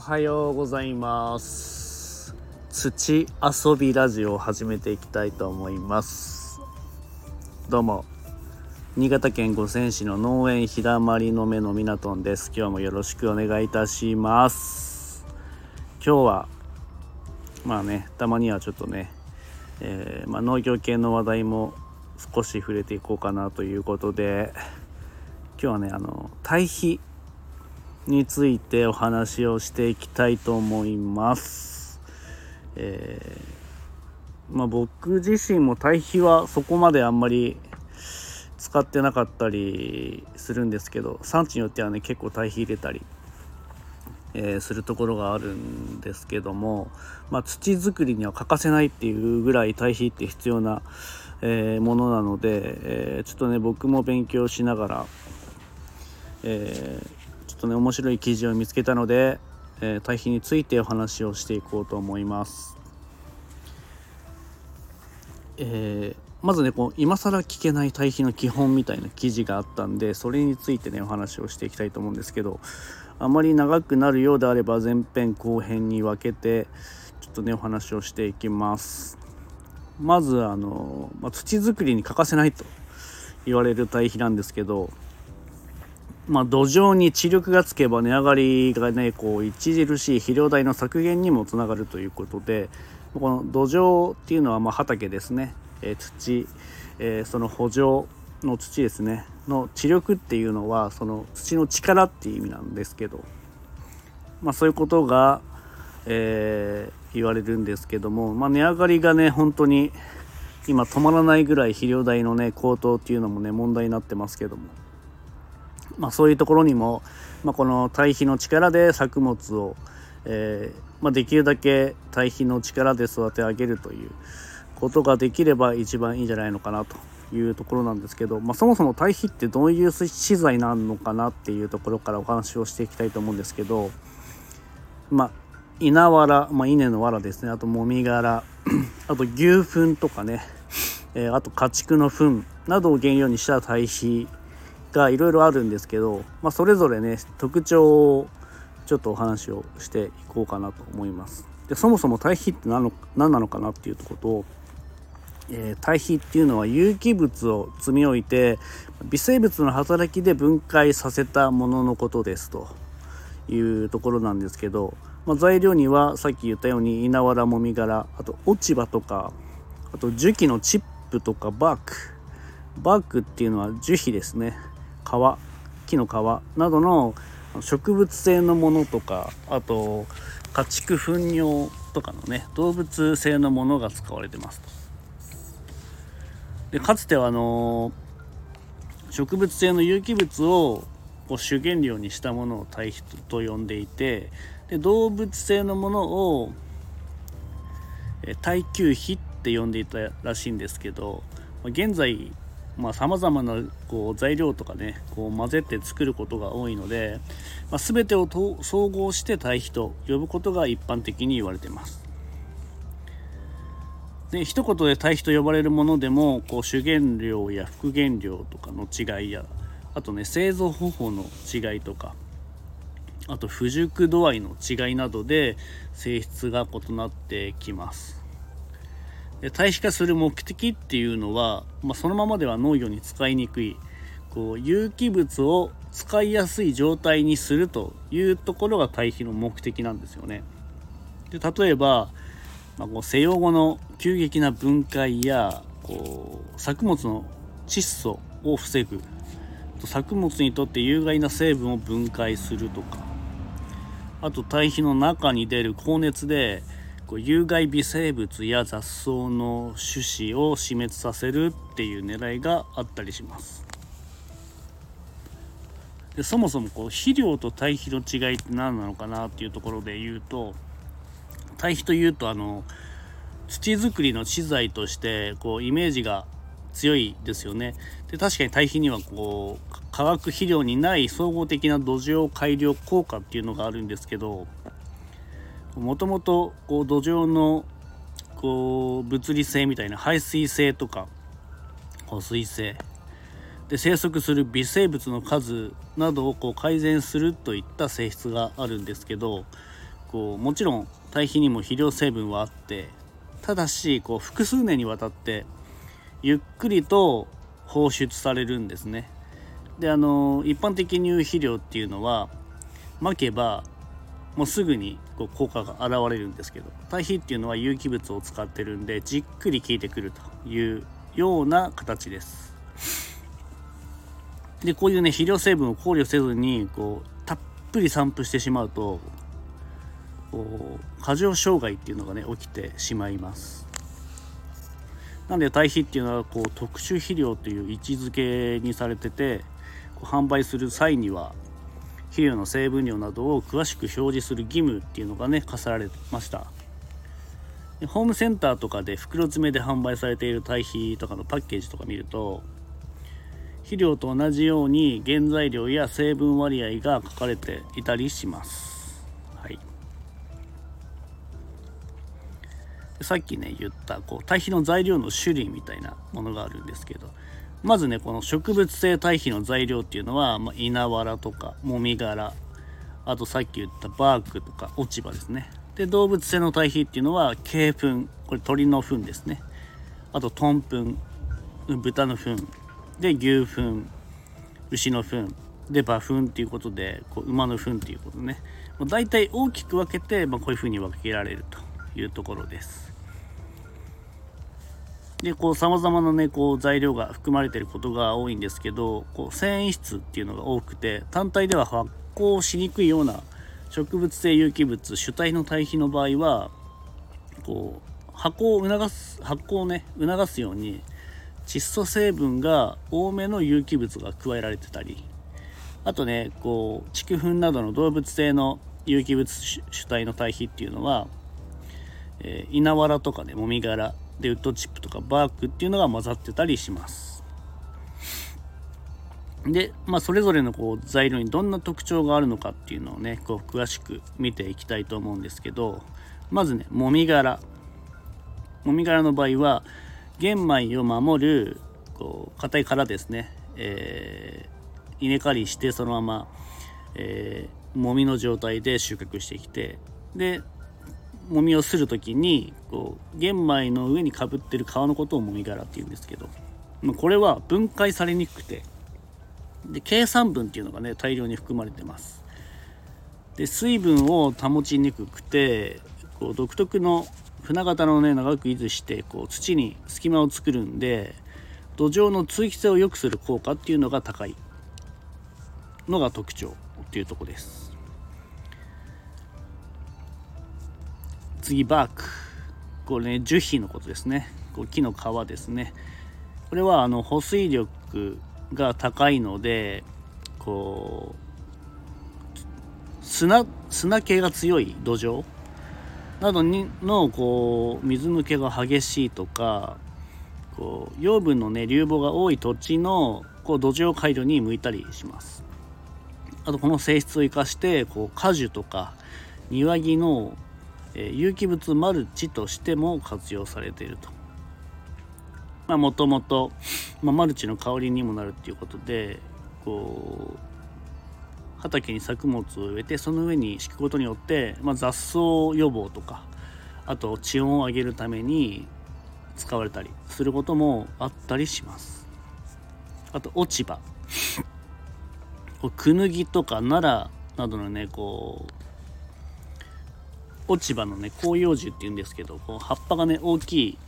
はようございます。土遊びラジオを始めていきたいと思います。どうも。新潟県五泉市の農園ひだまりの目のみなとんです。今日もよろしくお願いいたします。今日はまあねたまにはちょっとね、えー、まあ、農業系の話題も少し触れていこうかなということで今日はねあの堆肥についてお話をしていきたいと思います。えー、まあ、僕自身も堆肥はそこまであんまり使ってなかったりするんですけど産地によってはね結構堆肥入れたり、えー、するところがあるんですけども、まあ、土作りには欠かせないっていうぐらい堆肥って必要な、えー、ものなので、えちょっとね僕も勉強しながら、えとね面白い記事を見つけたので、えー、対比についてお話をしていこうと思います。えー、まずねこう今更聞けない対比の基本みたいな記事があったんでそれについてねお話をしていきたいと思うんですけどあまり長くなるようであれば前編後編に分けてちょっとねお話をしていきます。まずあの、まあ、土作りに欠かせないと言われる堆肥なんですけどまあ、土壌に地力がつけば値上がりがねこう著しい肥料代の削減にもつながるということでこの土壌っていうのはま畑ですね、えー、土、えー、その補助の土ですねの地力っていうのはその土の力っていう意味なんですけど、まあ、そういうことが、えー、言われるんですけども、まあ、値上がりがね本当に今止まらないぐらい肥料代のね高騰っていうのもね問題になってますけども。まあ、そういうところにも、まあ、この堆肥の力で作物を、えー、まあ、できるだけ堆肥の力で育て上げるということができれば一番いいんじゃないのかなというところなんですけど、まあ、そもそも堆肥ってどういう資材なのかなっていうところからお話をしていきたいと思うんですけど、まあ、稲わら、まあ、稲のわらですね。あともみ殻。あと牛糞とかね、え、あと家畜の糞などを原料にした堆肥。がいろいろあるんですけど、まあ、それぞれね特徴をちょっとお話をしていこうかなと思います。でそもそも堆肥って何の何なのかなっていうとことと、えー、堆肥っていうのは有機物を積み置いて微生物の働きで分解させたもののことですというところなんですけど、まあ、材料にはさっき言ったように稲わらもみ殻あと落ち葉とかあと樹皮のチップとかバークバークっていうのは樹皮ですね皮木の皮などの植物性のものとかあと家畜糞尿とかのね動物性のものが使われてますと。でかつてはあの植物性の有機物をこう主原料にしたものを堆肥と呼んでいてで動物性のものを耐久肥って呼んでいたらしいんですけど現在さまざ、まなこう材料とかねこう混ぜて作ることが多いので、まあ、全てを総合して堆肥と呼ぶことが一般的に言われています。で一言で堆肥と呼ばれるものでもこう主原料や副原料とかの違いやあとね製造方法の違いとかあと不熟度合いの違いなどで性質が異なってきます。で堆肥化する目的っていうのは、まあ、そのままでは農業に使いにくいこう有機物を使いやすい状態にするというところが堆肥の目的なんですよね。で例えば、まあ、こう西洋語の急激な分解やこう作物の窒素を防ぐ作物にとって有害な成分を分解するとかあと堆肥の中に出る高熱でこう有害微生物や雑草の種子を死滅させるっていう狙いがあったりします。でそもそもこう肥料と堆肥の違いって何なのかなっていうところで言うと堆肥というとあの土作りの資材としてこうイメージが強いですよね。で確かに堆肥にはこう化学肥料にない総合的な土壌改良効果っていうのがあるんですけどもともと土壌のこう物理性みたいな排水性とか保水性。で生息する微生物の数などをこう改善するといった性質があるんですけどこうもちろん堆肥にも肥料成分はあってただしこう複数年にわたってゆっくりと放出されるんですね。であの一般的に言う肥料っていうのはまけばもうすぐにこう効果が現れるんですけど堆肥っていうのは有機物を使ってるんでじっくり効いてくるというような形です。でこういうね肥料成分を考慮せずにこうたっぷり散布してしまうとこう過剰障害っていうのがね起きてしまいます。なんで堆肥っていうのはこう特殊肥料という位置づけにされてて販売する際には肥料の成分量などを詳しく表示する義務っていうのがね課せられました。ホームセンターとかで袋詰めで販売されている堆肥とかのパッケージとか見ると肥料と同じように原材料や成分割合が書かれていたりします。さっきね言ったこう堆肥の材料の種類みたいなものがあるんですけどまずねこの植物性堆肥の材料っていうのは、まあ、稲わらとかもみ殻あとさっき言ったバークとか落ち葉ですね。で動物性の堆肥っていうのは鶏糞これ鳥の糞ですね。あと豚糞豚の糞で牛糞牛の糞で馬糞っていうことでこう馬の糞っていうことね。もう大体大きく分けて、まあ、こういうふうに分けられるというところです。でこうさまざまなねこう材料が含まれていることが多いんですけどこう繊維質っていうのが多くて単体では発酵しにくいような植物性有機物主体の堆肥の場合はこう発酵を促す発酵をね促すように窒素成分が多めの有機物が加えられてたりあとねこう畜糞などの動物性の有機物主体の堆肥っていうのは、えー、稲わらとかねもみ殻でウッドチップとかバークっていうのが混ざってたりします。でまあそれぞれのこう材料にどんな特徴があるのかっていうのをねこう詳しく見ていきたいと思うんですけどまずねもみ殻。もみ殻の場合は玄米を守るこう硬い殻ですね、えー、稲刈りしてそのまま、えー、もみの状態で収穫してきてでもみをする時にこう玄米の上にかぶってる皮のことをもみ殻っていうんですけどこれは分解されにくくてで計算分っていうのがね大量に含まれてます。で水分を保ちにくくてこう独特の船型のね長く維持してこう土に隙間を作るんで土壌の通気性を良くする効果っていうのが高いのが特徴っていうとこです。次バーク。これね樹皮のことですね。こう木の皮ですね。これはあの保水力が高いのでこう砂砂気が強い土壌。などにのこう水抜けが激しいとかこう養分のね流母が多い土地のこう土壌改良に向いたりします。あとこの性質を生かしてこう果樹とか庭木のえ、有機物マルチとしても活用されていると。まあもともと、ま、マルチの香りにもなるっていうことでこう畑に作物を植えてその上に敷くことによって、まあ、雑草予防とかあと地温を上げるために使われたりすることもあったりします。あと落ち葉。クヌギとか奈良などのねこう落ち葉のね広葉樹っていうんですけどこう葉っぱがね大きい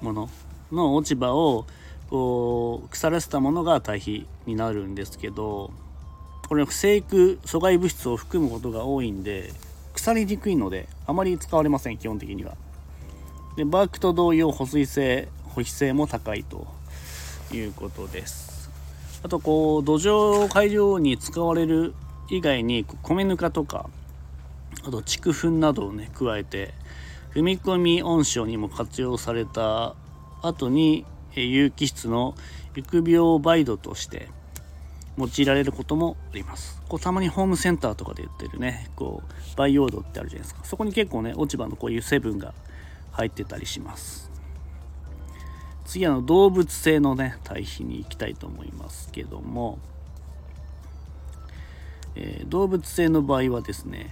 ものの落ち葉をこう腐らせたものが堆肥になるんですけどこれ生育阻害物質を含むことが多いんで腐りにくいのであまり使われません基本的には。でバークと同様保水性保湿性も高いということです。あとこう土壌改良に使われる以外に米ぬかとかあと畜糞などをね加えて踏み込み温床にも活用された後に有機質の育苗培土として用いられることもあります。こうたまにホームセンターとかで売ってるねこう培養土ってあるじゃないですかそこに結構ね落ち葉のこういう成分が入ってたりします次あの動物性のね堆肥に行きたいと思いますけども、えー、動物性の場合はですね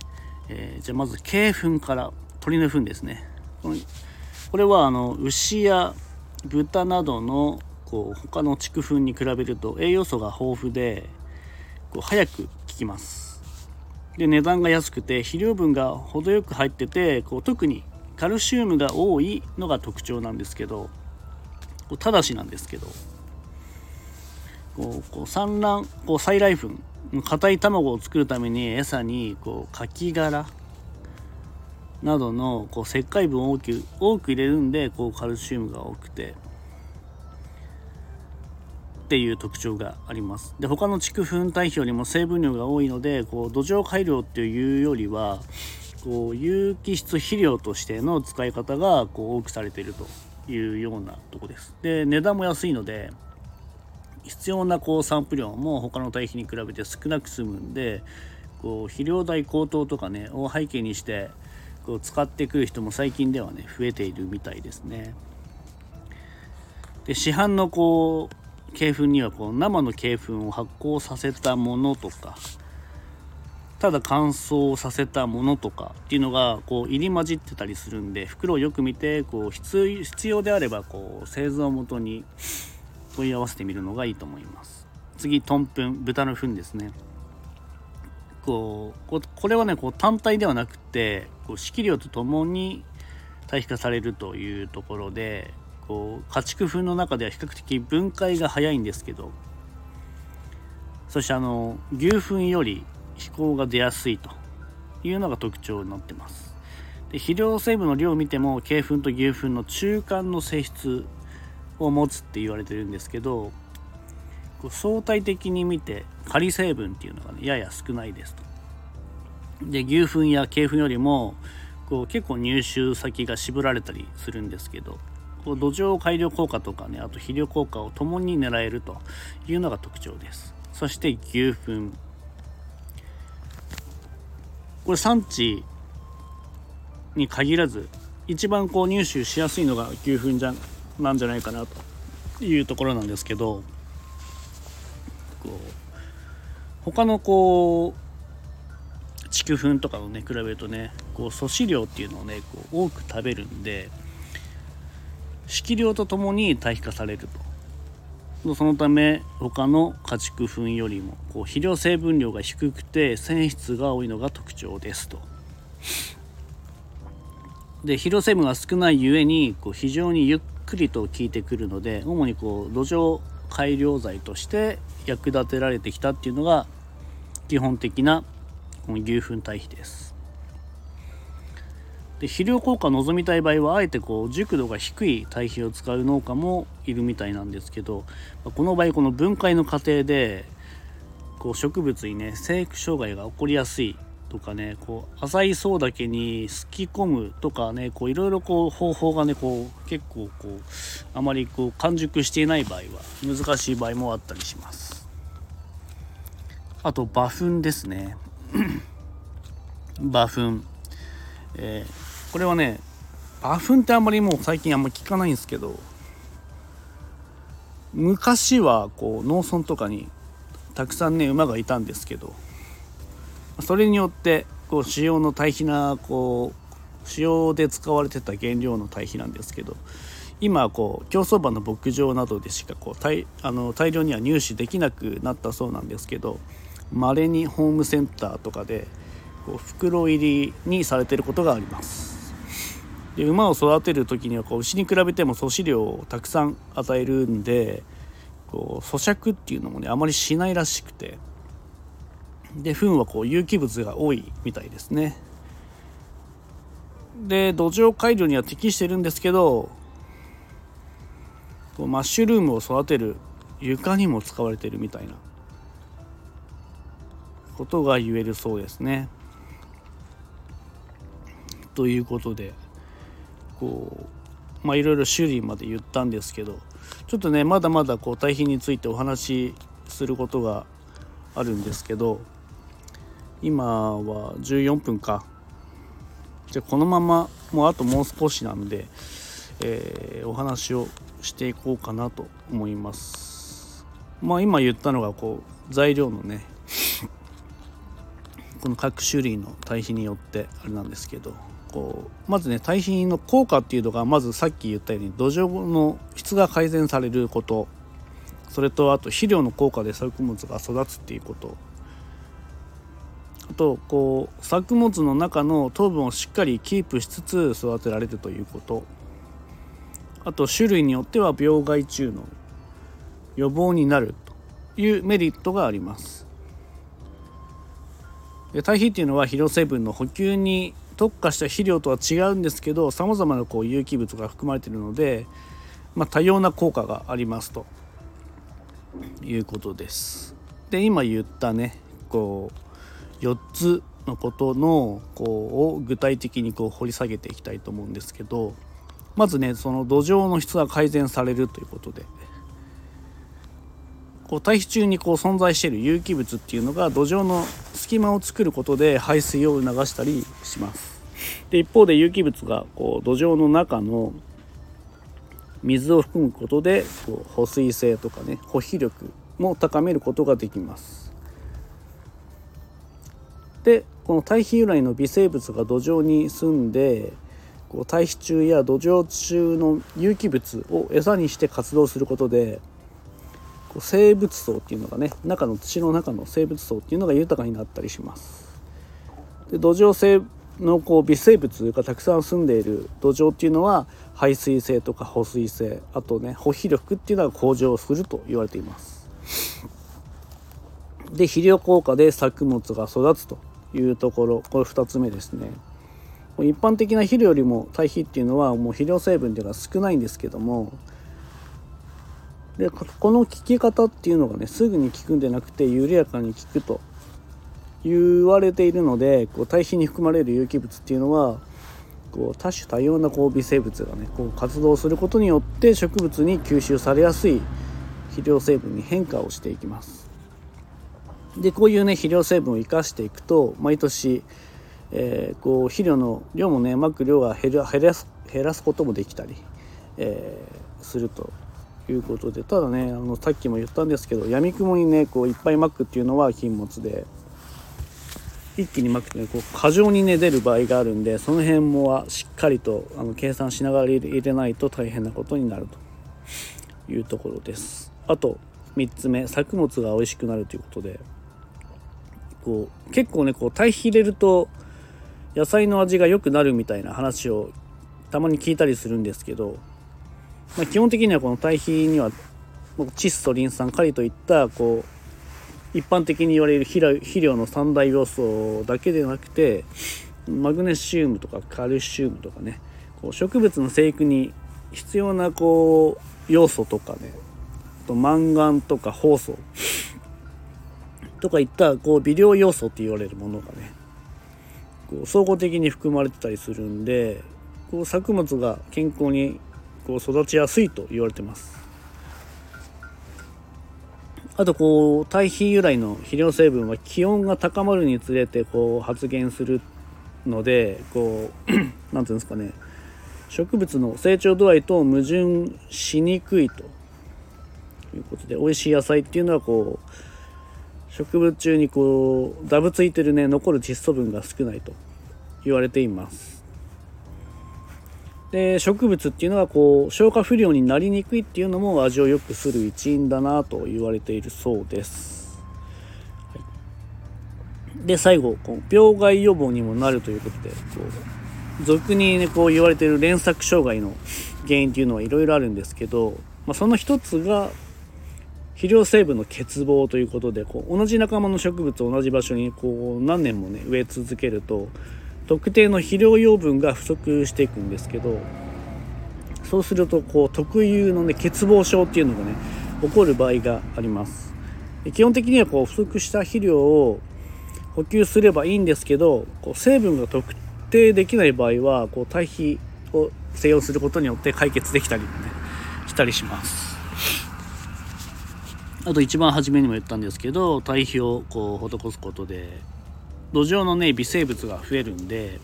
えー、じゃあまず鶏粉から鶏の糞ですね。これはあの牛や豚などのこう他の畜粉に比べると栄養素が豊富でこう早く効きます。で値段が安くて肥料分が程よく入っててこう特にカルシウムが多いのが特徴なんですけどただしなんですけど。こうこう産卵こう再来粉硬い卵を作るために餌にこうカキ殻などのこう石灰分を多く多く入れるんでこうカルシウムが多くてっていう特徴があります。で他の畜粉堆肥よりも成分量が多いのでこう土壌改良っていうよりはこう有機質肥料としての使い方がこう多くされているというようなとこです。で値段も安いので必要なこう散布量も他の堆肥に比べて少なく済むんでこう肥料代高騰とかねを背景にしてこう使ってくる人も最近ではね増えているみたいですね。で市販のこう鶏粉にはこう生の鶏粉を発酵させたものとかただ乾燥させたものとかっていうのがこう入り混じってたりするんで袋をよく見てこう必要であればこう製造元に問い合わせてみるのがいいと思います。次トンプン豚の糞ですね。こうこれはねこう単体ではなくてこう色料とともに堆肥化されるというところでこう家畜粉の中では比較的分解が早いんですけどそしてあの牛糞より飛行が出やすいというのが特徴になってます。で肥料成分の量を見ても鶏粉と牛糞の中間の性質を持つって言われてるんですけどこう相対的に見て仮成分っていうのがねやや少ないですと。で牛糞や鶏糞よりもこう結構入手先が絞られたりするんですけどこう土壌改良効果とかねあと肥料効果を共に狙えるというのが特徴ですそして牛糞これ産地に限らず一番こう入手しやすいのが牛糞じゃなんじゃないかなというところなんですけどこう他のこう畜粉とかをね比べるとねこう粗飼料っていうのをねこう多く食べるんで色料とともに堆肥化されるとそのため他の家畜粉よりもこう肥料成分量が低くて繊維質が多いのが特徴ですと。で肥料成分が少ないゆえにこう非常にゆっくりと効いてくるので主にこう土壌改良剤として役立てられてきたっていうのが基本的なこの牛糞堆肥です。で肥料効果を望みたい場合はあえてこう熟度が低い堆肥を使う農家もいるみたいなんですけどこの場合この分解の過程でこう植物にね生育障害が起こりやすいとかねこう浅い層だけにすき込むとかねこういろいろこう方法がねこう結構こうあまりこう完熟していない場合は難しい場合もあったりします。あと馬糞ですね。馬糞。えー、これはね馬糞ってあんまりもう最近あんま聞かないんですけど昔はこう農村とかにたくさんね馬がいたんですけどそれによってこう使用の堆肥なこう使用で使われてた原料の堆肥なんですけど今こう競走馬の牧場などでしかこう大あの大量には入手できなくなったそうなんですけどまれにホームセンターとかでこう袋入りにされてることがあります。で馬を育てる時にはこう牛に比べても粗飼料をたくさん与えるんでこう咀嚼っていうのもねあまりしないらしくてで糞はこう有機物が多いみたいですねで土壌改良には適してるんですけどこうマッシュルームを育てる床にも使われてるみたいなことが言えるそうですね。ということでこうまあいろいろ種類まで言ったんですけどちょっとねまだまだこう堆肥についてお話しすることがあるんですけど今は14分か。じゃあこのままもうあともう少しなんで、えー、お話をしていこうかなと思います。まあ今言ったのがこう材料のね この各種類の堆肥によってあれなんですけどこうまずね堆肥の効果っていうのがまずさっき言ったように土壌の質が改善されること。それとあと肥料の効果で作物が育つっていうこと。とこう作物の中の糖分をしっかりキープしつつ育てられるということあと種類によっては病害虫の予防になるというメリットがありますで堆肥っていうのは肥料成分の補給に特化した肥料とは違うんですけどさまざまなこう有機物が含まれているので、まあ、多様な効果がありますということです。で今言ったねこう4つのことのこうを具体的にこう掘り下げていきたいと思うんですけどまずねその土壌の質が改善されるということでこう大気中にこう存在している有機物っていうのが土壌の隙間を作ることで排水を促したりします。で一方で有機物がこう土壌の中の水を含むことでこう保水性とかね保肥力も高めることができます。でこの堆肥由来の微生物が土壌に住んでこう堆肥中や土壌中の有機物を餌にして活動することでこう生物層っていうのがね中の土の中の生物層っていうのが豊かになったりします。で土壌性のこう微生物がたくさん住んでいる土壌っていうのは排水性とか保水性あとね保肥力っていうのが向上すると言われています。で肥料効果で作物が育つというところこれ2つ目ですね。一般的な肥料よりも堆肥っていうのはもう肥料成分っていうのは少ないんですけどもでこの効き方っていうのがねすぐに効くんでなくて緩やかに効くと言われているのでこう堆肥に含まれる有機物っていうのはこう多種多様なこう微生物がねこう活動することによって植物に吸収されやすい肥料成分に変化をしていきます。でこういうね肥料成分を生かしていくと毎年、えー、こう肥料の量もねまく量が減らす減らすこともできたり、えー、するということでただねあのさっきも言ったんですけどやみくもにねこういっぱいまくっていうのは禁物で一気にまくとねこう過剰にね出る場合があるんでその辺もはしっかりとあの計算しながら入れないと大変なことになるというところです。あと3つ目作物が美味しくなるということでこう結構ねこう堆肥入れると野菜の味が良くなるみたいな話をたまに聞いたりするんですけど、まあ、基本的にはこの堆肥には窒素リン酸カリといったこう一般的に言われる肥料の三大要素だけでなくてマグネシウムとかカルシウムとかねこう植物の生育に必要なこう要素とかねあとマンガンとか酵素とかいったこう微量要素って言われるものがねこう総合的に含まれてたりするんでこう作物が健康にこう育ちやすいと言われてます。あとこう堆肥由来の肥料成分は気温が高まるにつれてこう発現するのでこう 何て言うんですかね植物の成長度合いと矛盾しにくいということで美味しい野菜っていうのはこう植物中にこうダブついてるね残る窒素分が少ないと言われています。で植物っていうのはこう消化不良になりにくいっていうのも味を良くする一因だなと言われているそうです。はい、で最後こう病害予防にもなるということでこう俗にねこう言われている連作障害の原因っていうのはいろいろあるんですけど、まあ、その一つが肥料成分の欠乏ということでこう同じ仲間の植物を同じ場所にこう何年もね植え続けると特定の肥料養分が不足していくんですけどそうするとこう特有のね欠乏症っていうのがね起こる場合があります。基本的にはこう不足した肥料を補給すればいいんですけどこう成分が特定できない場合はこう堆肥を制用することによって解決できたり、ね、したりします。あと一番初めにも言ったんですけど堆肥をこう施すことで土壌のね微生物が増えるんで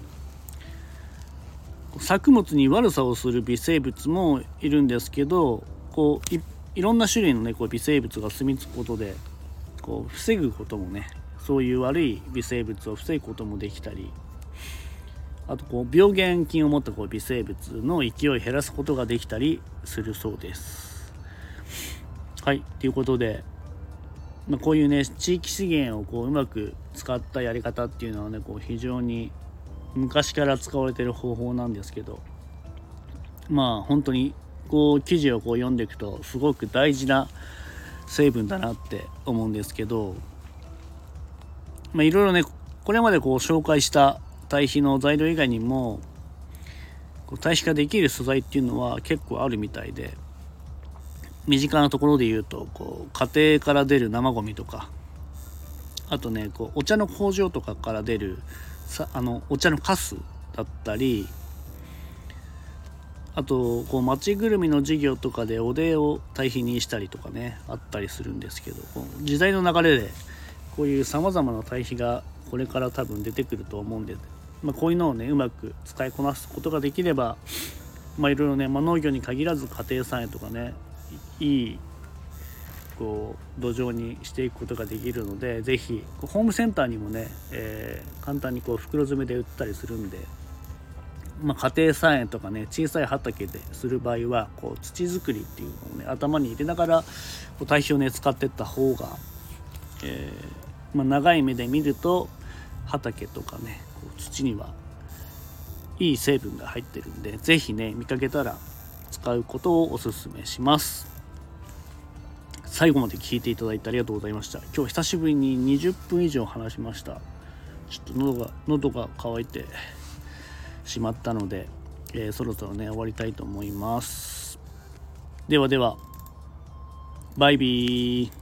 作物に悪さをする微生物もいるんですけどこういろんな種類のねこう微生物が住み着くことでこう防ぐこともねそういう悪い微生物を防ぐこともできたりあとこう病原菌を持ったこう微生物の勢いを減らすことができたりするそうです。はいということで、まあ、こういうね地域資源をこううまく使ったやり方っていうのはねこう非常に昔から使われてる方法なんですけどまあ本当にこう記事をこう読んでいくとすごく大事な成分だなって思うんですけどまあいろいろねこれまでこう紹介した堆肥の材料以外にも堆肥化できる素材っていうのは結構あるみたいで身近なところで言うとこう家庭から出る生ゴミとかあとねこうお茶の工場とかから出るさあのお茶のカスだったりあとこう町ぐるみの事業とかでおでを堆肥にしたりとかねあったりするんですけど時代の流れでこういうさまざまな堆肥がこれから多分出てくると思うんでまあ、こういうのをねうまく使いこなすことができればまあいろいろね、まあ、農業に限らず家庭菜園とかねいいこう土壌にしていくことができるので是非ホームセンターにもね、えー、簡単にこう袋詰めで売ったりするんで、まあ、家庭菜園とかね小さい畑でする場合はこう土作りっていうのをね頭に入れながらこう堆肥をね使ってった方が、えー、まあ、長い目で見ると畑とかねこう土にはいい成分が入ってるんで是非ね見かけたら使うことをおすすめします。最後まで聞いていただいてありがとうございました。今日久しぶりに20分以上話しました。ちょっと喉が喉が渇いてしまったので、えー、そろそろね終わりたいと思います。ではではバイビー。